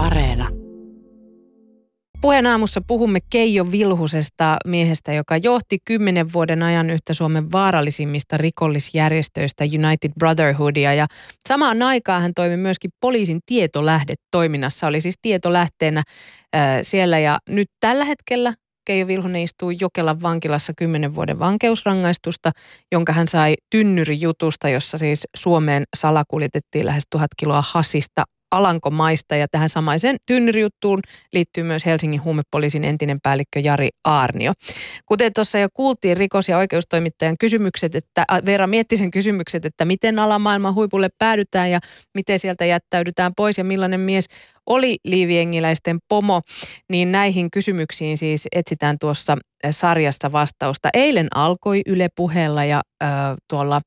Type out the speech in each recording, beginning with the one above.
Areena. Puheen aamussa puhumme Keijo Vilhusesta, miehestä, joka johti kymmenen vuoden ajan yhtä Suomen vaarallisimmista rikollisjärjestöistä United Brotherhoodia. Ja samaan aikaan hän toimi myöskin poliisin tietolähdetoiminnassa, oli siis tietolähteenä äh, siellä. Ja nyt tällä hetkellä Keijo Vilhunen istuu Jokelan vankilassa 10 vuoden vankeusrangaistusta, jonka hän sai tynnyrijutusta, jossa siis Suomeen salakuljetettiin lähes tuhat kiloa hasista Alankomaista ja tähän samaiseen tynnyrijuttuun liittyy myös Helsingin huumepoliisin entinen päällikkö Jari Aarnio. Kuten tuossa jo kuultiin rikos- ja oikeustoimittajan kysymykset, että Veera mietti sen kysymykset, että miten alamaailman huipulle päädytään ja miten sieltä jättäydytään pois ja millainen mies oli liiviengiläisten pomo, niin näihin kysymyksiin siis etsitään tuossa sarjassa vastausta. Eilen alkoi Yle puheella ja äh, tuolla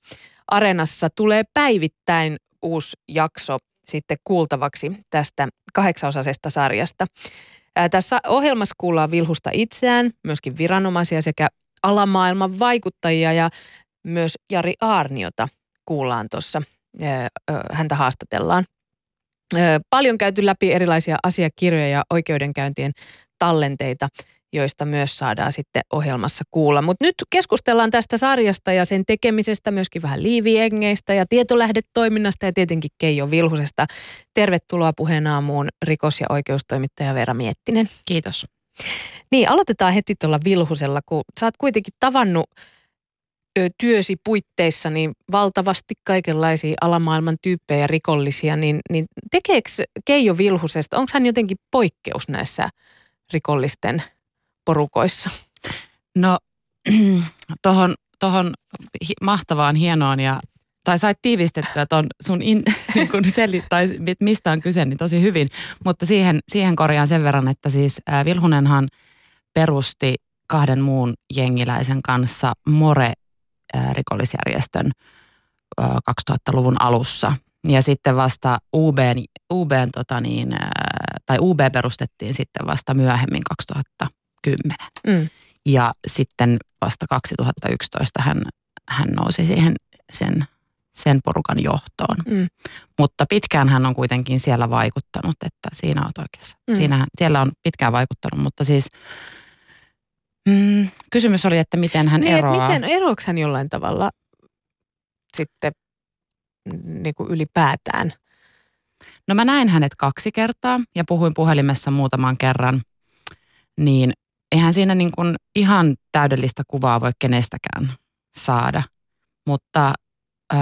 Areenassa tulee päivittäin uusi jakso sitten kuultavaksi tästä kahdeksanosaisesta sarjasta. Tässä ohjelmassa kuullaan Vilhusta itseään, myöskin viranomaisia sekä alamaailman vaikuttajia ja myös Jari Aarniota kuullaan tuossa, häntä haastatellaan. Paljon käyty läpi erilaisia asiakirjoja ja oikeudenkäyntien tallenteita joista myös saadaan sitten ohjelmassa kuulla. Mutta nyt keskustellaan tästä sarjasta ja sen tekemisestä, myöskin vähän liiviengeistä ja tietolähdetoiminnasta ja tietenkin Keijo Vilhusesta. Tervetuloa puheen aamuun rikos- ja oikeustoimittaja Veera Miettinen. Kiitos. Niin, aloitetaan heti tuolla Vilhusella, kun sä oot kuitenkin tavannut ö, työsi puitteissa niin valtavasti kaikenlaisia alamaailman tyyppejä rikollisia, niin, niin tekeekö Keijo Vilhusesta, onko hän jotenkin poikkeus näissä rikollisten porukoissa? No tohon, tohon mahtavaan, hienoon ja tai sait tiivistettyä tuon sun in, kun seli, tai mistä on kyse, niin tosi hyvin. Mutta siihen, siihen korjaan sen verran, että siis Vilhunenhan perusti kahden muun jengiläisen kanssa More-rikollisjärjestön äh, 2000-luvun alussa. Ja sitten vasta UBn, UBn tota niin, tai UB perustettiin sitten vasta myöhemmin 2000 2010. Mm. Ja sitten vasta 2011 hän, hän nousi siihen sen, sen porukan johtoon. Mm. Mutta pitkään hän on kuitenkin siellä vaikuttanut, että siinä on oikeassa. Mm. Siinä, siellä on pitkään vaikuttanut, mutta siis mm, kysymys oli, että miten hän niin, eroaa. Miten eroako hän jollain tavalla sitten niin kuin ylipäätään? No mä näin hänet kaksi kertaa ja puhuin puhelimessa muutaman kerran. Niin eihän siinä niin kuin ihan täydellistä kuvaa voi kenestäkään saada. Mutta öö,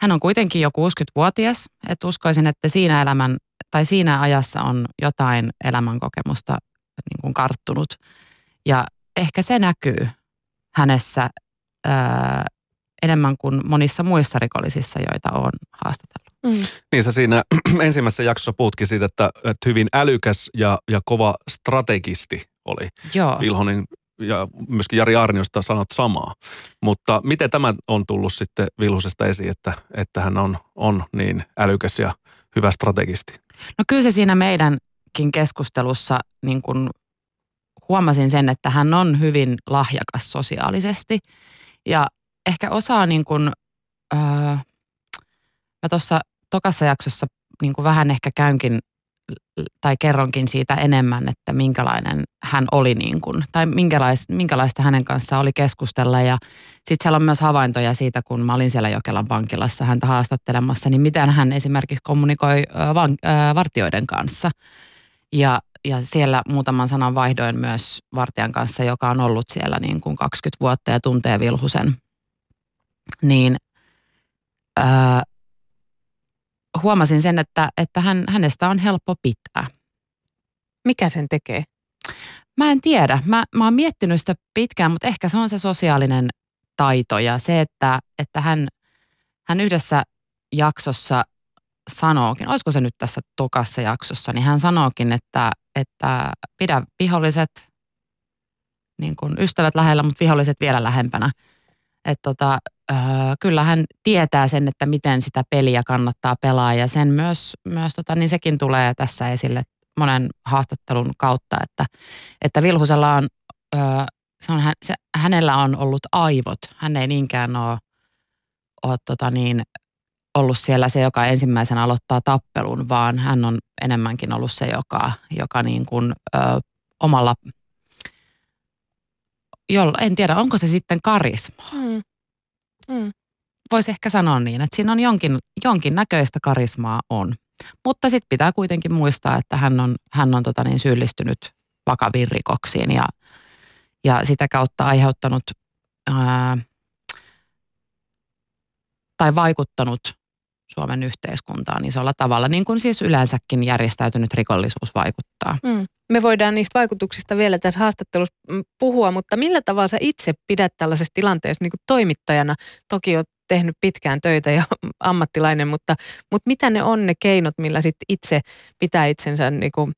hän on kuitenkin jo 60-vuotias, että uskoisin, että siinä elämän tai siinä ajassa on jotain elämänkokemusta niin kuin karttunut. Ja ehkä se näkyy hänessä öö, enemmän kuin monissa muissa rikollisissa, joita on haastatellut. Mm. Niin sä siinä ensimmäisessä jaksossa puhutkin siitä, että, että hyvin älykäs ja, ja kova strategisti oli Joo. Vilhonen ja myöskin Jari Arniosta sanot samaa. Mutta miten tämä on tullut sitten Vilhusesta esiin, että, että hän on, on niin älykäs ja hyvä strategisti? No kyllä se siinä meidänkin keskustelussa niin kuin huomasin sen, että hän on hyvin lahjakas sosiaalisesti ja ehkä osaa niin kuin, öö, mä tuossa tokassa jaksossa niin kuin vähän ehkä käynkin tai kerronkin siitä enemmän, että minkälainen hän oli niin kuin, tai minkälaista, minkälaista hänen kanssaan oli keskustella. Ja sitten siellä on myös havaintoja siitä, kun mä olin siellä Jokelan vankilassa häntä haastattelemassa, niin miten hän esimerkiksi kommunikoi van, äh, vartioiden kanssa. Ja, ja siellä muutaman sanan vaihdoin myös vartijan kanssa, joka on ollut siellä niin kuin 20 vuotta ja tuntee Vilhusen. Niin äh, huomasin sen, että, että hän, hänestä on helppo pitää. Mikä sen tekee? Mä en tiedä. Mä, mä oon miettinyt sitä pitkään, mutta ehkä se on se sosiaalinen taito ja se, että, että hän, hän yhdessä jaksossa sanookin, olisiko se nyt tässä tokassa jaksossa, niin hän sanookin, että, että pidä viholliset, niin kuin ystävät lähellä, mutta viholliset vielä lähempänä. Että tota, öö, kyllä hän tietää sen, että miten sitä peliä kannattaa pelaa ja sen myös, myös tota, niin sekin tulee tässä esille monen haastattelun kautta, että, että Vilhusella on, öö, se on se, hänellä on ollut aivot. Hän ei niinkään ole, ole tota niin, ollut siellä se, joka ensimmäisenä aloittaa tappelun, vaan hän on enemmänkin ollut se, joka, joka niin kuin, ö, omalla, jolla, en tiedä, onko se sitten karisma. Mm. Mm. Voisi ehkä sanoa niin, että siinä on jonkin, jonkin näköistä karismaa on. Mutta sitten pitää kuitenkin muistaa, että hän on, hän on tota niin, syyllistynyt vakaviin rikoksiin ja, ja sitä kautta aiheuttanut ää, tai vaikuttanut Suomen yhteiskuntaan isolla tavalla, niin kuin siis yleensäkin järjestäytynyt rikollisuus vaikuttaa. Mm. Me voidaan niistä vaikutuksista vielä tässä haastattelussa mm, puhua, mutta millä tavalla sä itse pidät tällaisessa tilanteessa niin kuin toimittajana? Toki olet tehnyt pitkään töitä ja ammattilainen, mutta, mutta mitä ne on ne keinot, millä sit itse pitää itsensä niin kuin,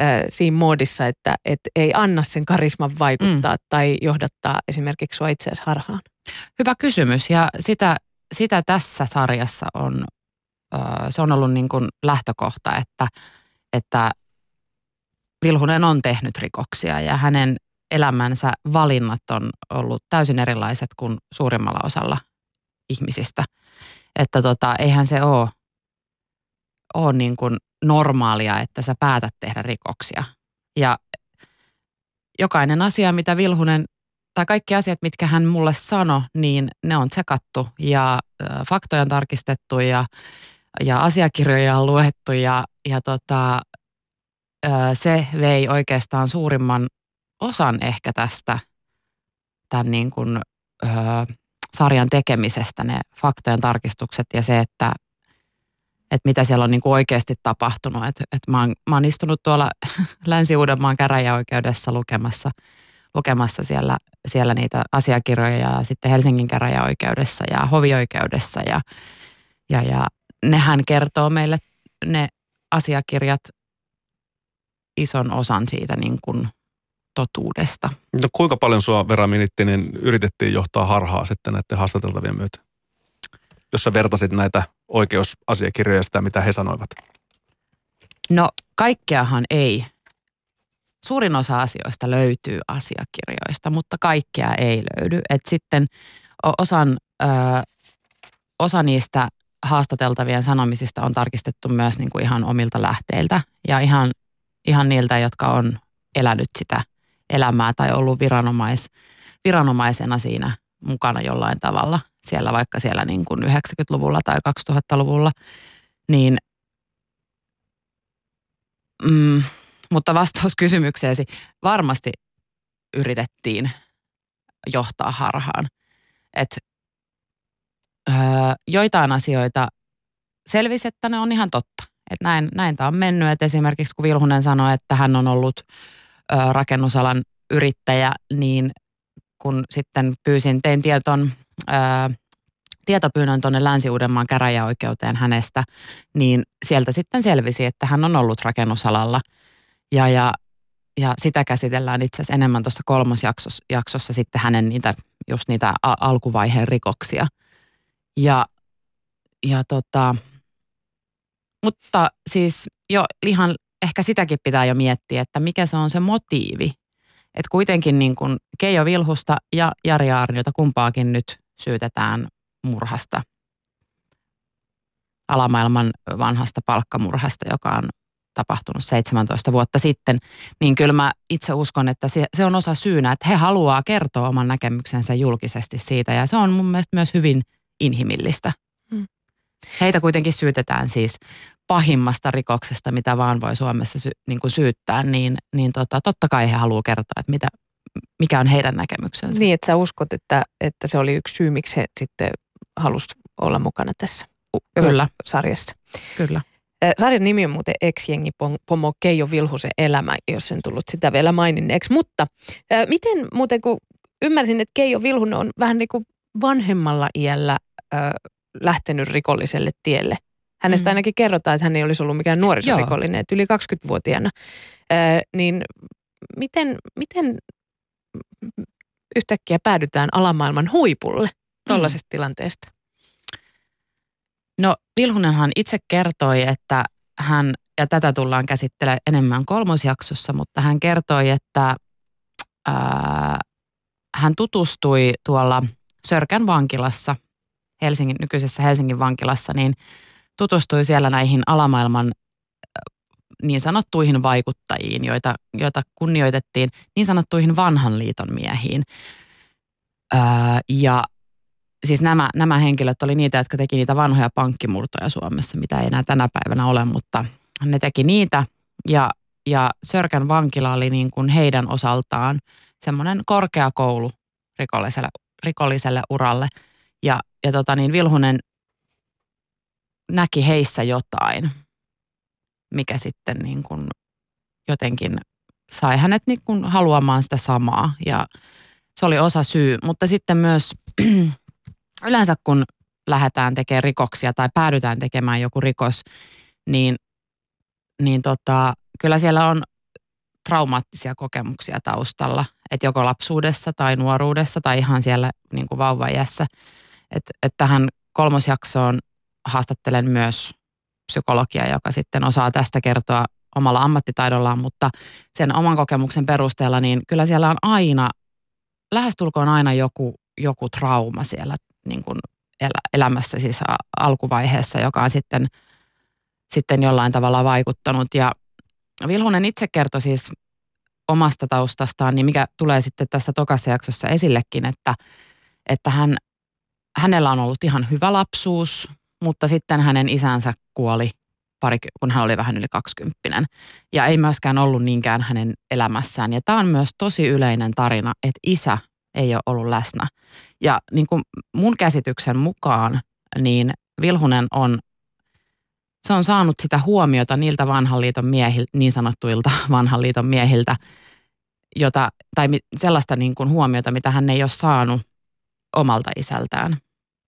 äh, siinä muodissa, että et ei anna sen karisman vaikuttaa mm. tai johdattaa esimerkiksi sua itseäsi harhaan? Hyvä kysymys ja sitä sitä tässä sarjassa on, se on ollut niin kuin lähtökohta, että, että Vilhunen on tehnyt rikoksia ja hänen elämänsä valinnat on ollut täysin erilaiset kuin suurimmalla osalla ihmisistä. Että tota, eihän se ole, ole niin kuin normaalia, että sä päätät tehdä rikoksia. Ja jokainen asia, mitä Vilhunen tai kaikki asiat, mitkä hän mulle sanoi, niin ne on tsekattu ja faktoja on tarkistettu ja, ja asiakirjoja on luettu ja, ja tota, se vei oikeastaan suurimman osan ehkä tästä tämän niin kuin, äh, sarjan tekemisestä, ne faktojen tarkistukset ja se, että että mitä siellä on niin kuin oikeasti tapahtunut. Et, et mä, oon, mä oon istunut tuolla Länsi-Uudenmaan käräjäoikeudessa lukemassa – lukemassa siellä, siellä niitä asiakirjoja ja sitten Helsingin käräjäoikeudessa ja hovioikeudessa ja, ja, ja nehän kertoo meille ne asiakirjat ison osan siitä niin kuin totuudesta. No kuinka paljon sua Vera Minittinen yritettiin johtaa harhaa sitten näiden haastateltavien myötä? Jos sä vertasit näitä oikeusasiakirjoja sitä, mitä he sanoivat. No kaikkeahan ei suurin osa asioista löytyy asiakirjoista, mutta kaikkea ei löydy. Et sitten osan, ö, osa niistä haastateltavien sanomisista on tarkistettu myös niin kuin ihan omilta lähteiltä ja ihan, ihan niiltä, jotka on elänyt sitä elämää tai ollut viranomais, viranomaisena siinä mukana jollain tavalla siellä vaikka siellä niin kuin 90-luvulla tai 2000-luvulla, niin mm, mutta vastaus kysymykseesi varmasti yritettiin johtaa harhaan. Et, öö, joitain asioita selvisi, että ne on ihan totta. Et näin, näin tämä on mennyt. Et esimerkiksi kun Vilhunen sanoi, että hän on ollut ö, rakennusalan yrittäjä, niin kun sitten pyysin, tein tieton, ö, tietopyynnön tuonne Länsi-Uudenmaan käräjäoikeuteen hänestä, niin sieltä sitten selvisi, että hän on ollut rakennusalalla – ja, ja, ja sitä käsitellään itse asiassa enemmän tuossa kolmosjaksossa jaksossa sitten hänen niitä, just niitä alkuvaiheen rikoksia. Ja, ja tota, mutta siis jo ihan ehkä sitäkin pitää jo miettiä, että mikä se on se motiivi. Että kuitenkin niin kuin Keijo Vilhusta ja Jari Aarniota kumpaakin nyt syytetään murhasta. Alamaailman vanhasta palkkamurhasta, joka on tapahtunut 17 vuotta sitten, niin kyllä mä itse uskon, että se, on osa syynä, että he haluaa kertoa oman näkemyksensä julkisesti siitä ja se on mun mielestä myös hyvin inhimillistä. Hmm. Heitä kuitenkin syytetään siis pahimmasta rikoksesta, mitä vaan voi Suomessa sy, niin kuin syyttää, niin, niin tota, totta kai he haluaa kertoa, että mitä, mikä on heidän näkemyksensä. Niin, että sä uskot, että, että se oli yksi syy, miksi he sitten halusivat olla mukana tässä Kyllä. sarjassa. Kyllä. Sarjan nimi on muuten ex-jengi Pomo Keijo Vilhusen elämä, jos en tullut sitä vielä maininneeksi. Mutta miten muuten, kun ymmärsin, että Keijo Vilhunen on vähän niin kuin vanhemmalla iällä lähtenyt rikolliselle tielle. Hänestä mm. ainakin kerrotaan, että hän ei olisi ollut mikään nuorisorikollinen, että yli 20-vuotiaana. niin miten, miten yhtäkkiä päädytään alamaailman huipulle tuollaisesta mm. tilanteesta? No Vilhunenhan itse kertoi, että hän, ja tätä tullaan käsittelemään enemmän kolmosjaksossa, mutta hän kertoi, että ää, hän tutustui tuolla Sörkän vankilassa Helsingin, nykyisessä Helsingin vankilassa, niin tutustui siellä näihin alamaailman niin sanottuihin vaikuttajiin, joita, joita kunnioitettiin, niin sanottuihin vanhan liiton miehiin. Öö, ja siis nämä, nämä henkilöt oli niitä, jotka teki niitä vanhoja pankkimurtoja Suomessa, mitä ei enää tänä päivänä ole, mutta ne teki niitä. Ja, ja Sörkän vankila oli niin kuin heidän osaltaan semmoinen korkeakoulu rikolliselle, rikolliselle uralle. Ja, ja tota niin, Vilhunen näki heissä jotain, mikä sitten niin kuin jotenkin sai hänet niin kuin haluamaan sitä samaa. Ja se oli osa syy, mutta sitten myös yleensä kun lähdetään tekemään rikoksia tai päädytään tekemään joku rikos, niin, niin tota, kyllä siellä on traumaattisia kokemuksia taustalla, että joko lapsuudessa tai nuoruudessa tai ihan siellä niin kuin vauvajässä. Että et tähän kolmosjaksoon haastattelen myös psykologia, joka sitten osaa tästä kertoa omalla ammattitaidollaan, mutta sen oman kokemuksen perusteella, niin kyllä siellä on aina, lähestulkoon aina joku, joku trauma siellä niin kuin elämässä siis alkuvaiheessa, joka on sitten, sitten jollain tavalla vaikuttanut. Ja Vilhunen itse kertoi siis omasta taustastaan, niin mikä tulee sitten tässä tokassa jaksossa esillekin, että, että hän, hänellä on ollut ihan hyvä lapsuus, mutta sitten hänen isänsä kuoli pari, kun hän oli vähän yli kaksikymppinen. Ja ei myöskään ollut niinkään hänen elämässään. Ja tämä on myös tosi yleinen tarina, että isä ei ole ollut läsnä. Ja niin kuin mun käsityksen mukaan, niin Vilhunen on, se on saanut sitä huomiota niiltä vanhan liiton miehiltä, niin sanottuilta vanhan liiton miehiltä, jota, tai sellaista niin kuin huomiota, mitä hän ei ole saanut omalta isältään.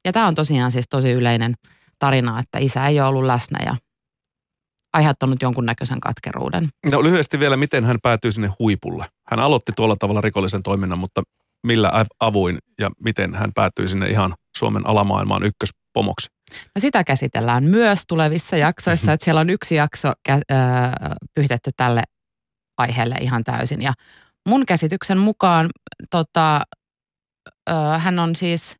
Ja tämä on tosiaan siis tosi yleinen tarina, että isä ei ole ollut läsnä ja aiheuttanut jonkunnäköisen katkeruuden. No lyhyesti vielä, miten hän päätyi sinne huipulle? Hän aloitti tuolla tavalla rikollisen toiminnan, mutta millä avuin ja miten hän päätyi sinne ihan Suomen alamaailmaan ykköspomoksi? No sitä käsitellään myös tulevissa jaksoissa, mm-hmm. että siellä on yksi jakso kä- pyhitetty tälle aiheelle ihan täysin. Ja mun käsityksen mukaan tota, hän on siis,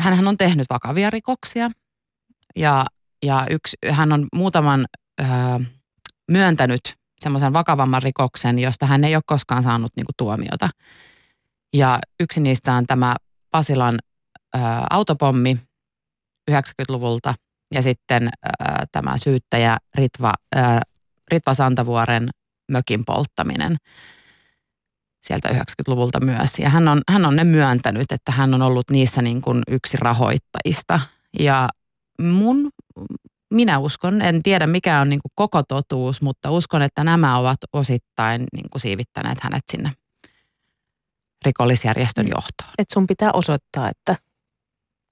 hän on tehnyt vakavia rikoksia ja, ja yksi, hän on muutaman myöntänyt semmoisen vakavamman rikoksen, josta hän ei ole koskaan saanut niin kuin, tuomiota. Ja yksi niistä on tämä Pasilan ö, autopommi 90-luvulta ja sitten ö, tämä syyttäjä Ritva, ö, Ritva Santavuoren mökin polttaminen sieltä 90-luvulta myös. Ja hän on, hän on ne myöntänyt, että hän on ollut niissä niin kuin yksi rahoittajista. Ja mun minä uskon, en tiedä mikä on niin kuin koko totuus, mutta uskon, että nämä ovat osittain niin kuin siivittäneet hänet sinne rikollisjärjestön johtoon. Et sun pitää osoittaa, että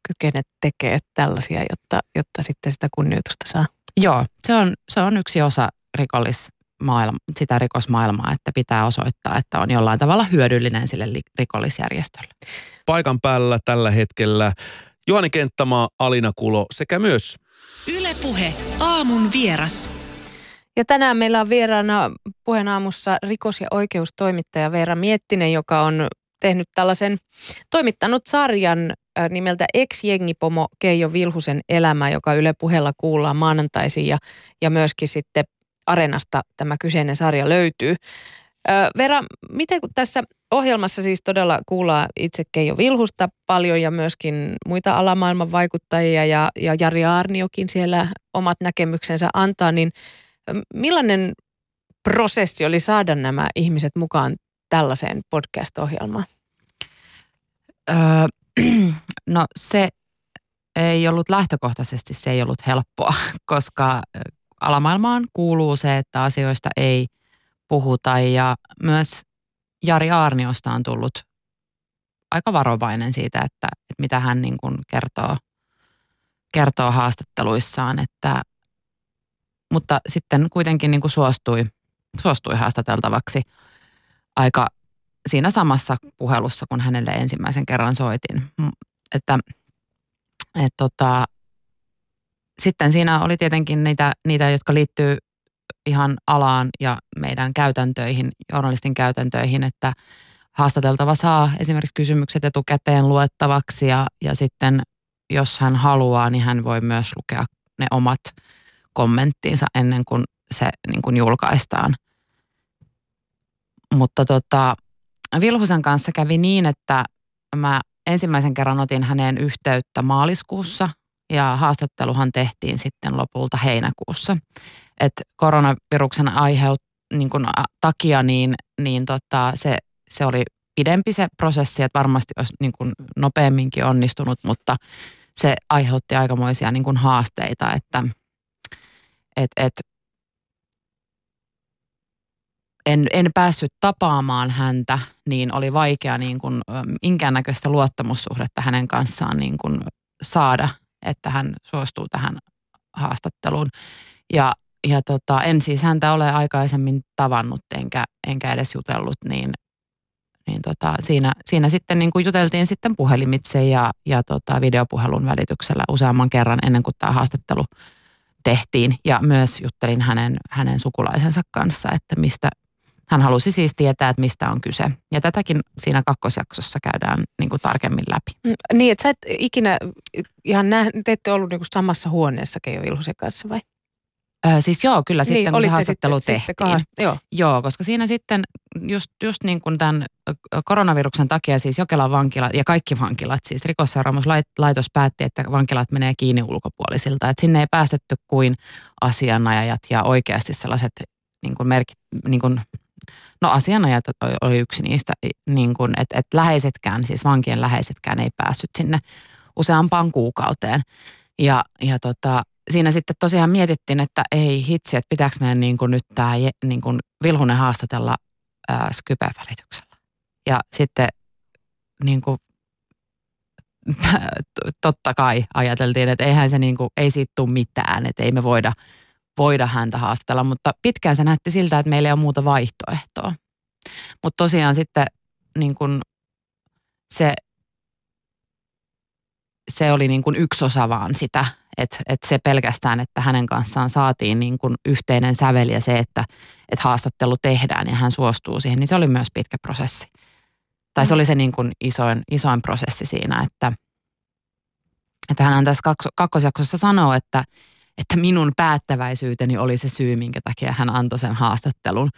kykenet tekee tällaisia, jotta, jotta sitten sitä kunnioitusta saa. Joo, se on, se on yksi osa rikollismaailma, sitä rikosmaailmaa, että pitää osoittaa, että on jollain tavalla hyödyllinen sille rikollisjärjestölle. Paikan päällä tällä hetkellä Juhani Kenttämaa, Alina Kulo sekä myös Ylepuhe aamun vieras. Ja tänään meillä on vieraana puheen aamussa rikos- ja oikeustoimittaja Veera Miettinen, joka on tehnyt tällaisen, toimittanut sarjan nimeltä Ex-jengipomo Keijo Vilhusen elämä, joka Yle puheella kuullaan maanantaisin ja, ja myöskin sitten Arenasta tämä kyseinen sarja löytyy. Vera, miten kun tässä ohjelmassa siis todella kuullaan itse Keijo Vilhusta paljon ja myöskin muita alamaailman vaikuttajia ja, ja Jari Arniokin siellä omat näkemyksensä antaa, niin millainen prosessi oli saada nämä ihmiset mukaan tällaiseen podcast-ohjelmaan? Öö, no se ei ollut lähtökohtaisesti, se ei ollut helppoa, koska alamaailmaan kuuluu se, että asioista ei puhuta ja myös Jari Aarniosta on tullut aika varovainen siitä, että, että mitä hän niin kuin kertoo, kertoo haastatteluissaan. Että, mutta sitten kuitenkin niin kuin suostui, suostui haastateltavaksi aika siinä samassa puhelussa, kun hänelle ensimmäisen kerran soitin. Että, et tota, sitten siinä oli tietenkin niitä, niitä, jotka liittyy ihan alaan ja meidän käytäntöihin, journalistin käytäntöihin, että haastateltava saa esimerkiksi kysymykset etukäteen luettavaksi ja, ja sitten jos hän haluaa, niin hän voi myös lukea ne omat kommenttinsa ennen kuin se niin kuin julkaistaan. Mutta tota, Vilhusen kanssa kävi niin, että mä ensimmäisen kerran otin häneen yhteyttä maaliskuussa ja haastatteluhan tehtiin sitten lopulta heinäkuussa. Et koronaviruksen aiheut, niin kun, takia niin, niin tota, se, se oli pidempi se prosessi, että varmasti olisi niin kun nopeamminkin onnistunut, mutta se aiheutti aikamoisia niin kun haasteita, että et, et, en, en päässyt tapaamaan häntä, niin oli vaikea niin kuin, minkäännäköistä luottamussuhdetta hänen kanssaan niin kuin saada, että hän suostuu tähän haastatteluun. Ja, ja tota, en siis häntä ole aikaisemmin tavannut enkä, enkä edes jutellut, niin, niin tota, siinä, siinä sitten niin kuin juteltiin sitten puhelimitse ja, ja tota, videopuhelun välityksellä useamman kerran ennen kuin tämä haastattelu tehtiin. Ja myös juttelin hänen, hänen sukulaisensa kanssa, että mistä, hän halusi siis tietää, että mistä on kyse. Ja tätäkin siinä kakkosjaksossa käydään niin kuin tarkemmin läpi. Mm, niin, että sä et ikinä ihan nä, te ette ollut niin kuin samassa huoneessa Keijo Vilhusen kanssa vai? Öö, siis joo, kyllä sitten niin, kun se haastattelu sitten, tehtiin. Sitten kahast, joo. joo, koska siinä sitten just, just niin kuin tämän koronaviruksen takia siis Jokelan vankila ja kaikki vankilat, siis rikosseuraamuslaitos päätti, että vankilat menee kiinni ulkopuolisilta. Että sinne ei päästetty kuin asianajajat ja oikeasti sellaiset niin kuin merkit, niin kuin No asianajat oli yksi niistä, niin kuin, että, että läheisetkään, siis vankien läheisetkään ei päässyt sinne useampaan kuukauteen. Ja, ja tota, siinä sitten tosiaan mietittiin, että ei hitsi, että pitääkö meidän niin kuin nyt tämä niin kuin Vilhunen haastatella ää, Skype-välityksellä. Ja sitten niin kuin, totta kai ajateltiin, että eihän se niin kuin, ei siitä tule mitään, että ei me voida – voida häntä haastatella, mutta pitkään se näytti siltä, että meillä ei ole muuta vaihtoehtoa. Mutta tosiaan sitten niin kun se, se oli niin kun yksi osa vaan sitä, että, että se pelkästään, että hänen kanssaan saatiin niin kun yhteinen sävel ja se, että, että haastattelu tehdään ja hän suostuu siihen, niin se oli myös pitkä prosessi. Tai se oli se niin kun isoin, isoin prosessi siinä, että, että hän tässä kakkosjaksossa sanoo, että, että minun päättäväisyyteni oli se syy, minkä takia hän antoi sen haastattelun.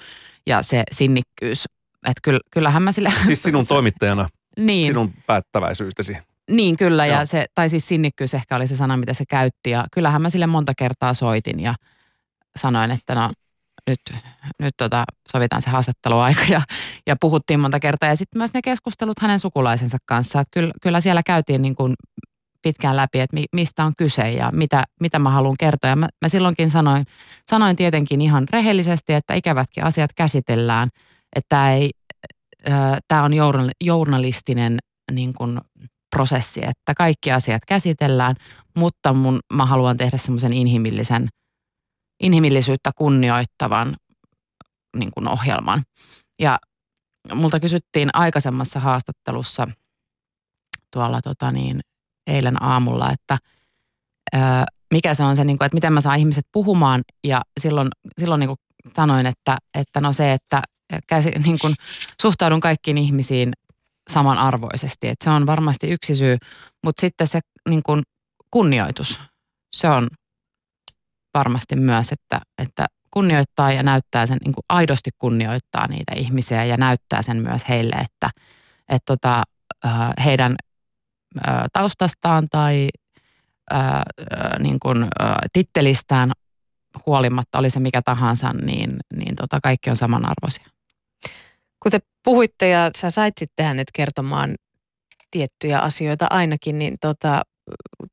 Ja se sinnikkyys, että kyllä, kyllähän mä sille... Siis sinun toimittajana, niin. sinun päättäväisyytesi. Niin kyllä, ja se, tai siis sinnikkyys ehkä oli se sana, mitä se käytti. Ja kyllähän mä sille monta kertaa soitin ja sanoin, että no nyt, nyt tota, sovitaan se haastatteluaika ja, ja puhuttiin monta kertaa. Ja sitten myös ne keskustelut hänen sukulaisensa kanssa. Että kyllä, kyllä siellä käytiin niin kuin pitkään läpi, että mistä on kyse ja mitä, mitä mä haluan kertoa. Ja mä, mä silloinkin sanoin, sanoin tietenkin ihan rehellisesti, että ikävätkin asiat käsitellään, että tämä ei, tämä on journalistinen niin kuin prosessi, että kaikki asiat käsitellään, mutta mun, mä haluan tehdä semmoisen inhimillisen, inhimillisyyttä kunnioittavan niin kuin ohjelman. Ja multa kysyttiin aikaisemmassa haastattelussa tuolla tota niin, eilen aamulla, että ö, mikä se on se, niin kuin, että miten mä saan ihmiset puhumaan. Ja silloin, silloin niin kuin sanoin, että, että no se, että käsi, niin kuin, suhtaudun kaikkiin ihmisiin samanarvoisesti. Että se on varmasti yksi syy, mutta sitten se niin kuin, kunnioitus, se on varmasti myös, että, että kunnioittaa ja näyttää sen, niin kuin aidosti kunnioittaa niitä ihmisiä ja näyttää sen myös heille, että, että tota, heidän taustastaan tai ää, niin kuin, ää, tittelistään huolimatta, oli se mikä tahansa, niin, niin tota, kaikki on samanarvoisia. Kun te puhuitte ja sä sait sitten hänet kertomaan tiettyjä asioita ainakin, niin tota,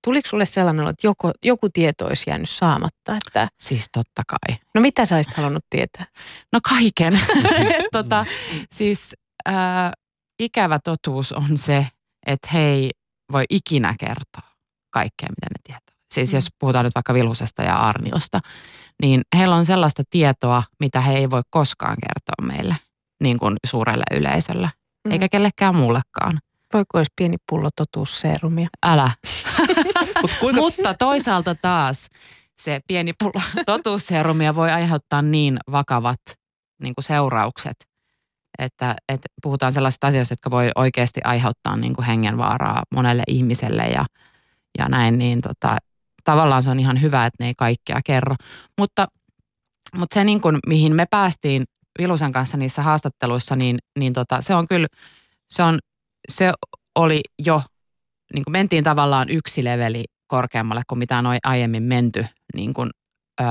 tuliko sulle sellainen, että joku, joku tieto olisi jäänyt saamatta? Että... Siis totta kai. No mitä sä olisit halunnut tietää? No kaiken. tota, siis äh, ikävä totuus on se, että hei, voi ikinä kertoa kaikkea, mitä ne tietää. Siis mm. jos puhutaan nyt vaikka Vilhusesta ja Arniosta, niin heillä on sellaista tietoa, mitä he ei voi koskaan kertoa meille niin kuin suurelle yleisölle, mm. eikä kellekään muullekaan. Voiko olisi pieni pullo totuusseerumia? Älä. Mut kuinka... Mutta toisaalta taas se pieni pullo totuusseerumia voi aiheuttaa niin vakavat niin kuin seuraukset, Että, että puhutaan sellaisista asioista, jotka voi oikeasti aiheuttaa niin kuin hengenvaaraa monelle ihmiselle ja, ja näin, niin tota, tavallaan se on ihan hyvä, että ne ei kaikkea kerro. Mutta, mutta se, niin kuin, mihin me päästiin Vilusen kanssa niissä haastatteluissa, niin, niin tota, se on kyllä, se, on, se oli jo, niin kuin mentiin tavallaan yksi leveli korkeammalle kuin mitä on aiemmin menty niin kuin, öö,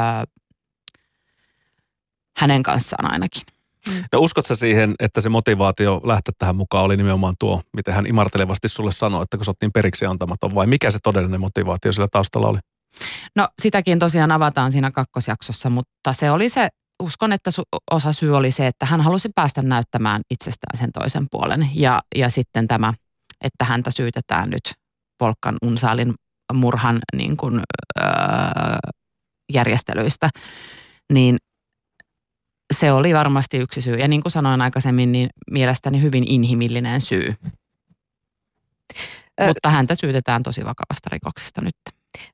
hänen kanssaan ainakin. Mm. No uskotko siihen, että se motivaatio lähteä tähän mukaan oli nimenomaan tuo, miten hän imartelevasti sulle sanoi, että kun sä oot niin periksi antamaton, vai mikä se todellinen motivaatio sillä taustalla oli? No sitäkin tosiaan avataan siinä kakkosjaksossa, mutta se oli se, uskon, että osa syy oli se, että hän halusi päästä näyttämään itsestään sen toisen puolen. Ja, ja sitten tämä, että häntä syytetään nyt Volkan Unsaalin murhan niin kuin, öö, järjestelyistä, niin se oli varmasti yksi syy. Ja niin kuin sanoin aikaisemmin, niin mielestäni hyvin inhimillinen syy. Ö, Mutta häntä syytetään tosi vakavasta rikoksesta nyt.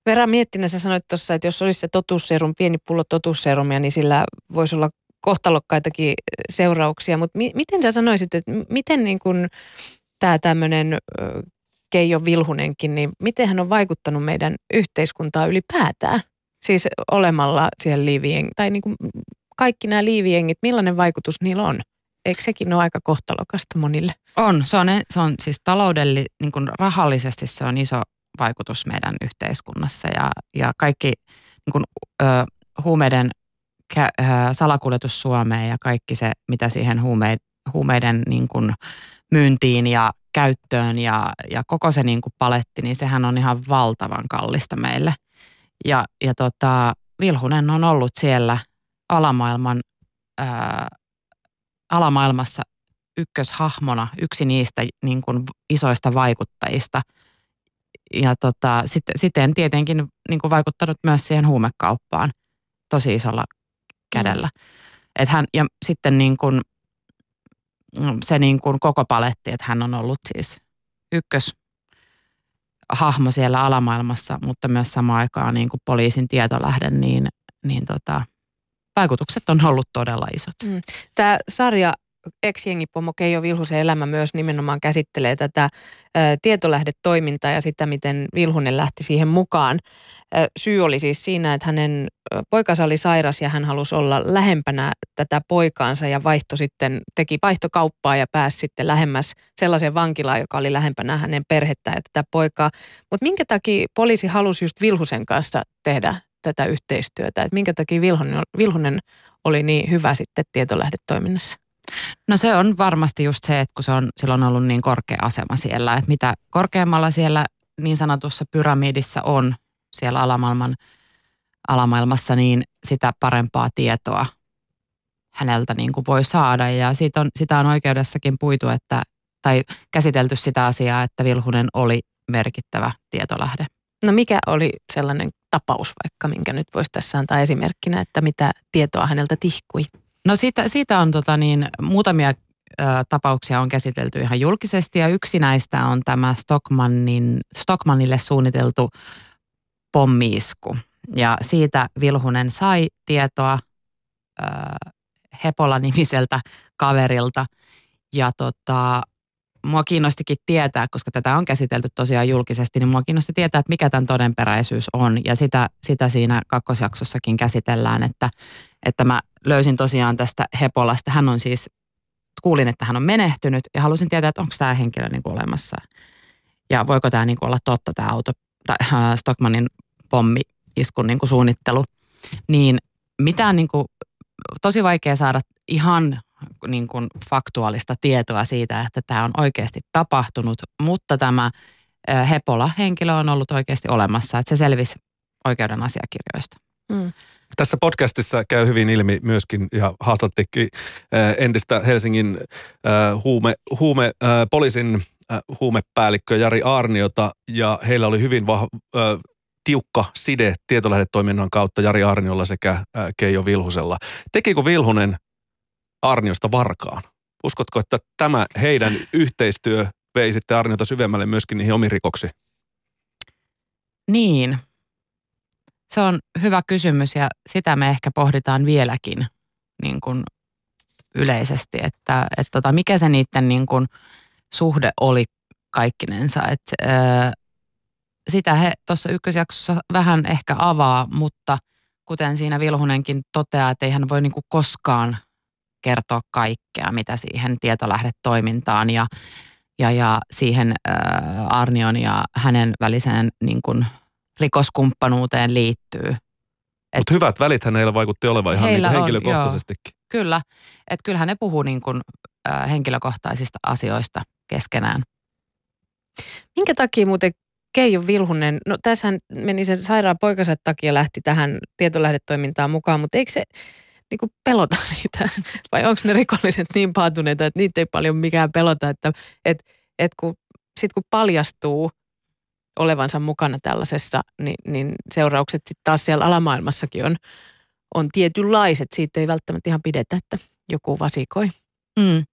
Vera Miettinen, sä sanoit tuossa, että jos olisi se totuusserum, pieni pullo totuusserumia, niin sillä voisi olla kohtalokkaitakin seurauksia. Mutta mi- miten sä sanoisit, että miten niin kun tämä tämmöinen Keijo Vilhunenkin, niin miten hän on vaikuttanut meidän yhteiskuntaa ylipäätään? Siis olemalla siellä liivien, tai niin kuin kaikki nämä liivijengit, millainen vaikutus niillä on? Eikö sekin ole aika kohtalokasta monille? On. Se on, se on siis taloudelli, niin kuin rahallisesti se on iso vaikutus meidän yhteiskunnassa ja, ja kaikki niin kuin, ö, huumeiden kä, ö, salakuljetus Suomeen ja kaikki se, mitä siihen huume, huumeiden niin kuin, myyntiin ja käyttöön ja, ja koko se niin kuin paletti, niin sehän on ihan valtavan kallista meille. Ja, ja tota, Vilhunen on ollut siellä alamaailman, ää, alamaailmassa ykköshahmona, yksi niistä niin kuin isoista vaikuttajista. Ja tota, sitten, siten tietenkin niin kuin vaikuttanut myös siihen huumekauppaan tosi isolla kädellä. Mm. Et hän, ja sitten niin kuin, se niin kuin koko paletti, että hän on ollut siis ykkös hahmo siellä alamaailmassa, mutta myös samaan aikaan niin kuin poliisin tietolähde, niin, niin tota, vaikutukset on ollut todella isot. Mm. Tämä sarja ex-jengipomo Keijo Vilhusen elämä myös nimenomaan käsittelee tätä ä, tietolähdetoimintaa ja sitä, miten Vilhunen lähti siihen mukaan. Ä, syy oli siis siinä, että hänen poikansa oli sairas ja hän halusi olla lähempänä tätä poikaansa ja vaihto sitten, teki vaihtokauppaa ja pääsi sitten lähemmäs sellaisen vankilaan, joka oli lähempänä hänen perhettä ja tätä poikaa. Mutta minkä takia poliisi halusi just Vilhusen kanssa tehdä tätä yhteistyötä? Että minkä takia Vilhunen, Vilhunen oli niin hyvä sitten tietolähdetoiminnassa? No se on varmasti just se, että kun se on silloin ollut niin korkea asema siellä, että mitä korkeammalla siellä niin sanotussa pyramidissa on siellä alamaailman, alamaailmassa, niin sitä parempaa tietoa häneltä niin kuin voi saada. Ja siitä on, sitä on oikeudessakin puitu, että, tai käsitelty sitä asiaa, että Vilhunen oli merkittävä tietolähde. No mikä oli sellainen tapaus vaikka, minkä nyt voisi tässä antaa esimerkkinä, että mitä tietoa häneltä tihkui? No siitä, siitä on tota niin, muutamia ö, tapauksia on käsitelty ihan julkisesti ja yksi näistä on tämä Stockmannin, Stockmannille suunniteltu pommiisku. Ja siitä Vilhunen sai tietoa ö, Hepola-nimiseltä kaverilta ja tota, mua kiinnostikin tietää, koska tätä on käsitelty tosiaan julkisesti, niin mua kiinnosti tietää, että mikä tämän todenperäisyys on. Ja sitä, sitä siinä kakkosjaksossakin käsitellään, että, että mä löysin tosiaan tästä Hepolasta. Hän on siis, kuulin, että hän on menehtynyt ja halusin tietää, että onko tämä henkilö niin kuin olemassa. Ja voiko tämä niin kuin olla totta, tämä auto, tai äh, Stockmanin pommi-iskun niin kuin suunnittelu. Niin mitään niin kuin, tosi vaikea saada ihan niin kuin faktuaalista tietoa siitä, että tämä on oikeasti tapahtunut, mutta tämä Hepola-henkilö on ollut oikeasti olemassa, että se selvisi oikeuden asiakirjoista. Mm. Tässä podcastissa käy hyvin ilmi myöskin, ja haastattikin entistä Helsingin huume, huume, poliisin huumepäällikkö Jari Arniota, ja heillä oli hyvin vahva, tiukka side tietolähdetoiminnan kautta Jari Arniolla sekä Keijo Vilhusella. Tekikö Vilhunen Arniosta Varkaan. Uskotko, että tämä heidän yhteistyö vei sitten Arniota syvemmälle myöskin niihin omiin rikoksiin? Niin. Se on hyvä kysymys ja sitä me ehkä pohditaan vieläkin niin kuin yleisesti, että et tota, mikä se niiden niin kuin suhde oli kaikkinensa. Et, ää, sitä he tuossa ykkösjaksossa vähän ehkä avaa, mutta kuten siinä Vilhunenkin toteaa, että ei hän voi niin kuin koskaan kertoa kaikkea, mitä siihen tietolähdetoimintaan ja, ja, ja siihen ää, Arnion ja hänen väliseen niin kuin rikoskumppanuuteen liittyy. Mutta hyvät välit hänellä vaikutti olevan ihan niin henkilökohtaisestikin. joo, kyllä, että kyllähän ne puhuu niin kuin, äh, henkilökohtaisista asioista keskenään. Minkä takia muuten Keijo Vilhunen, no tässähän meni sen sairaan poikansa takia lähti tähän tietolähdetoimintaan mukaan, mutta eikö se niin kuin pelota niitä? Vai onko ne rikolliset niin paatuneita, että niitä ei paljon mikään pelota, että et, et kun, sit kun paljastuu olevansa mukana tällaisessa, niin, niin seuraukset sitten taas siellä alamaailmassakin on, on tietynlaiset. Siitä ei välttämättä ihan pidetä, että joku vasikoi. Mm.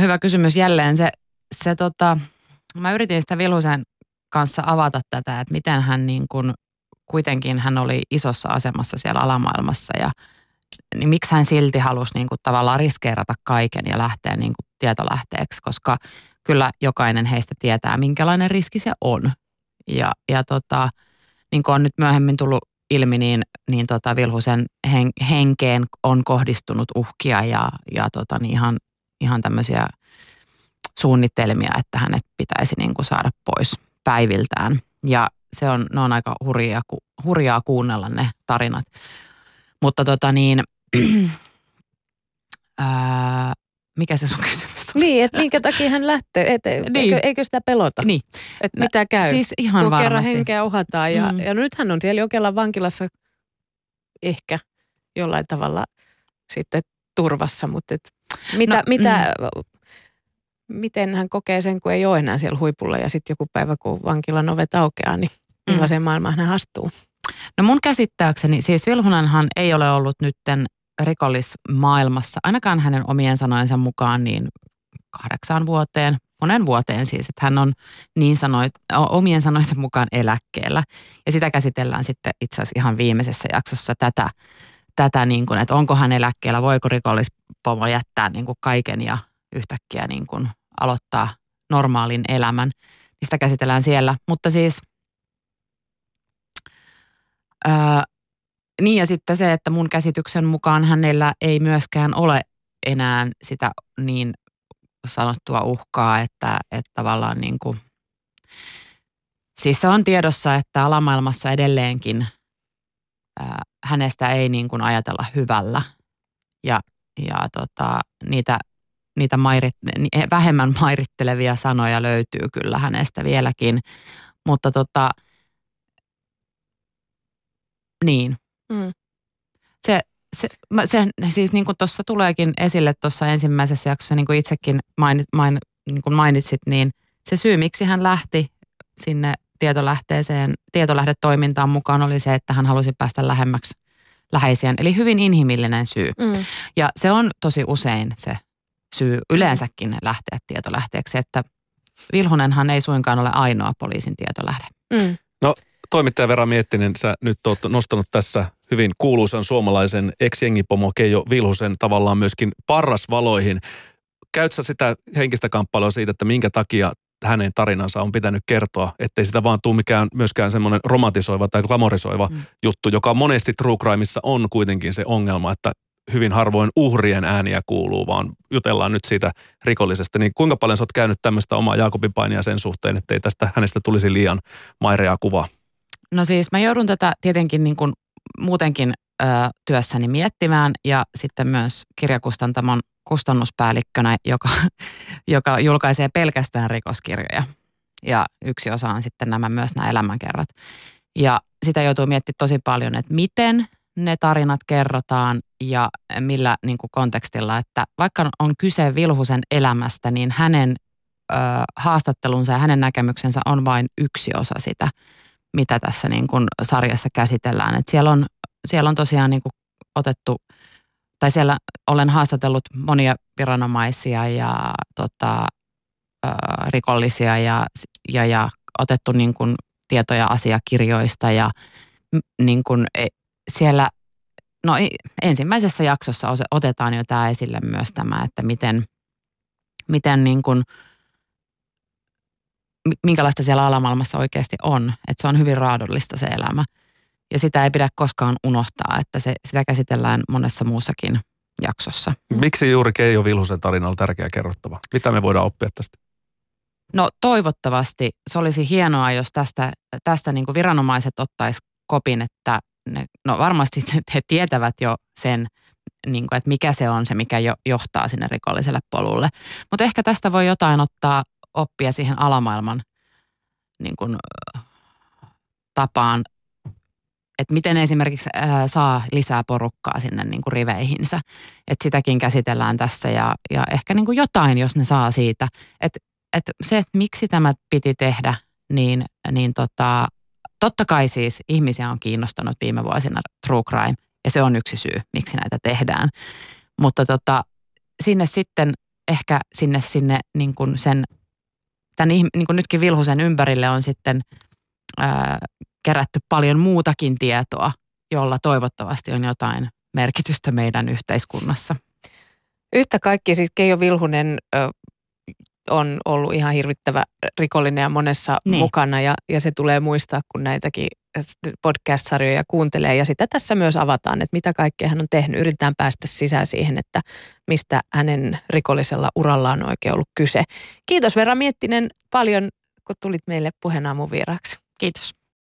Hyvä kysymys jälleen. Se, se tota, mä yritin sitä Vilhusen kanssa avata tätä, että miten hän niin kuin, kuitenkin hän oli isossa asemassa siellä alamaailmassa ja niin miksi hän silti halusi niin kuin tavallaan riskeerata kaiken ja lähteä niin kuin tietolähteeksi, koska kyllä jokainen heistä tietää, minkälainen riski se on. Ja, ja tota, niin kuin on nyt myöhemmin tullut ilmi, niin, niin tota Vilhusen hen, henkeen on kohdistunut uhkia ja, ja tota, niin ihan, ihan tämmöisiä suunnitelmia, että hänet pitäisi niin kuin saada pois päiviltään. Ja se on, ne on aika hurjaa, hurjaa kuunnella ne tarinat. Mutta tota niin, ää, mikä se sun kysymys on? Niin, että minkä takia hän lähtee, et, niin. eikö, eikö sitä pelota? Niin. Että mitä käy? Siis ihan kun varmasti. kerran henkeä uhataan ja, mm. ja nyt hän on siellä Jokelan vankilassa ehkä jollain tavalla sitten turvassa, mutta et mitä, no, mitä, mm. miten hän kokee sen, kun ei ole enää siellä huipulla ja sitten joku päivä, kun vankilan ovet aukeaa, niin mm. millaiseen mm. maailmaan hän astuu? No mun käsittääkseni, siis Vilhunenhan ei ole ollut nytten rikollismaailmassa, ainakaan hänen omien sanojensa mukaan, niin kahdeksaan vuoteen, monen vuoteen siis, että hän on niin sanoit, omien sanojensa mukaan eläkkeellä. Ja sitä käsitellään sitten itse asiassa ihan viimeisessä jaksossa tätä, tätä niin kuin, että onko hän eläkkeellä, voiko rikollispomo jättää niin kuin kaiken ja yhtäkkiä niin kuin aloittaa normaalin elämän. Niin sitä käsitellään siellä, mutta siis ää, niin ja sitten se, että mun käsityksen mukaan hänellä ei myöskään ole enää sitä niin sanottua uhkaa, että, että tavallaan niin kuin, siis se on tiedossa, että alamaailmassa edelleenkin ää, hänestä ei niin kuin ajatella hyvällä. Ja, ja tota, niitä, niitä mairit, vähemmän mairittelevia sanoja löytyy kyllä hänestä vieläkin, mutta tota, niin, Mm. Se, se, se, siis niin kuin tuossa tuleekin esille tuossa ensimmäisessä jaksossa, niin kuin itsekin mainit, main, niin kuin mainitsit, niin se syy, miksi hän lähti sinne tietolähteeseen, tietolähdetoimintaan mukaan oli se, että hän halusi päästä lähemmäksi läheisiään. Eli hyvin inhimillinen syy. Mm. Ja se on tosi usein se syy yleensäkin lähteä tietolähteeksi, että Vilhunenhan ei suinkaan ole ainoa poliisin tietolähde. Mm. No toimittaja Vera Miettinen, sä nyt oot nostanut tässä hyvin kuuluisan suomalaisen ex-jengipomo Keijo Vilhusen tavallaan myöskin parrasvaloihin. Käyt sä sitä henkistä kamppailua siitä, että minkä takia hänen tarinansa on pitänyt kertoa, ettei sitä vaan tule mikään myöskään semmoinen romantisoiva tai glamorisoiva mm. juttu, joka monesti true crimeissa on kuitenkin se ongelma, että hyvin harvoin uhrien ääniä kuuluu, vaan jutellaan nyt siitä rikollisesta. Niin kuinka paljon sä oot käynyt tämmöistä omaa Jaakobin painia sen suhteen, ettei tästä hänestä tulisi liian maireaa kuvaa? No siis mä joudun tätä tietenkin niin kuin muutenkin ö, työssäni miettimään ja sitten myös kirjakustantamon kustannuspäällikkönä, joka, joka julkaisee pelkästään rikoskirjoja. Ja yksi osa on sitten nämä myös nämä elämänkerrat. Ja sitä joutuu miettimään tosi paljon, että miten ne tarinat kerrotaan ja millä niin kuin kontekstilla, että vaikka on kyse Vilhusen elämästä, niin hänen ö, haastattelunsa ja hänen näkemyksensä on vain yksi osa sitä mitä tässä niin kuin sarjassa käsitellään. Et siellä, on, siellä on tosiaan niin kuin otettu, tai siellä olen haastatellut monia viranomaisia ja tota, ö, rikollisia ja, ja, ja otettu niin kuin tietoja asiakirjoista ja niin kuin, e, siellä no ensimmäisessä jaksossa otetaan jo tämä esille myös tämä, että miten, miten niin kuin, minkälaista siellä alamaailmassa oikeasti on. Että se on hyvin raadollista se elämä. Ja sitä ei pidä koskaan unohtaa, että se, sitä käsitellään monessa muussakin jaksossa. Miksi juuri Keijo Vilhusen tarina on tärkeä kerrottava? Mitä me voidaan oppia tästä? No toivottavasti se olisi hienoa, jos tästä, tästä niin kuin viranomaiset ottais kopin, että ne, no varmasti he tietävät jo sen, niin kuin, että mikä se on se, mikä jo, johtaa sinne rikolliselle polulle. Mutta ehkä tästä voi jotain ottaa oppia siihen alamaailman niin kuin, tapaan, että miten esimerkiksi ää, saa lisää porukkaa sinne niin kuin riveihinsä. Että sitäkin käsitellään tässä ja, ja ehkä niin kuin jotain, jos ne saa siitä. Että et se, että miksi tämä piti tehdä, niin, niin tota, totta kai siis ihmisiä on kiinnostanut viime vuosina true crime ja se on yksi syy, miksi näitä tehdään. Mutta tota, sinne sitten ehkä sinne, sinne niin kuin sen tämän, niin kuin nytkin Vilhusen ympärille on sitten ää, kerätty paljon muutakin tietoa, jolla toivottavasti on jotain merkitystä meidän yhteiskunnassa. Yhtä kaikki siis Keijo Vilhunen ö, on ollut ihan hirvittävä rikollinen ja monessa niin. mukana ja, ja se tulee muistaa, kun näitäkin podcast-sarjoja kuuntelee. Ja sitä tässä myös avataan, että mitä kaikkea hän on tehnyt. Yritetään päästä sisään siihen, että mistä hänen rikollisella urallaan on oikein ollut kyse. Kiitos Vera Miettinen paljon, kun tulit meille puheenaamun vieraaksi. Kiitos.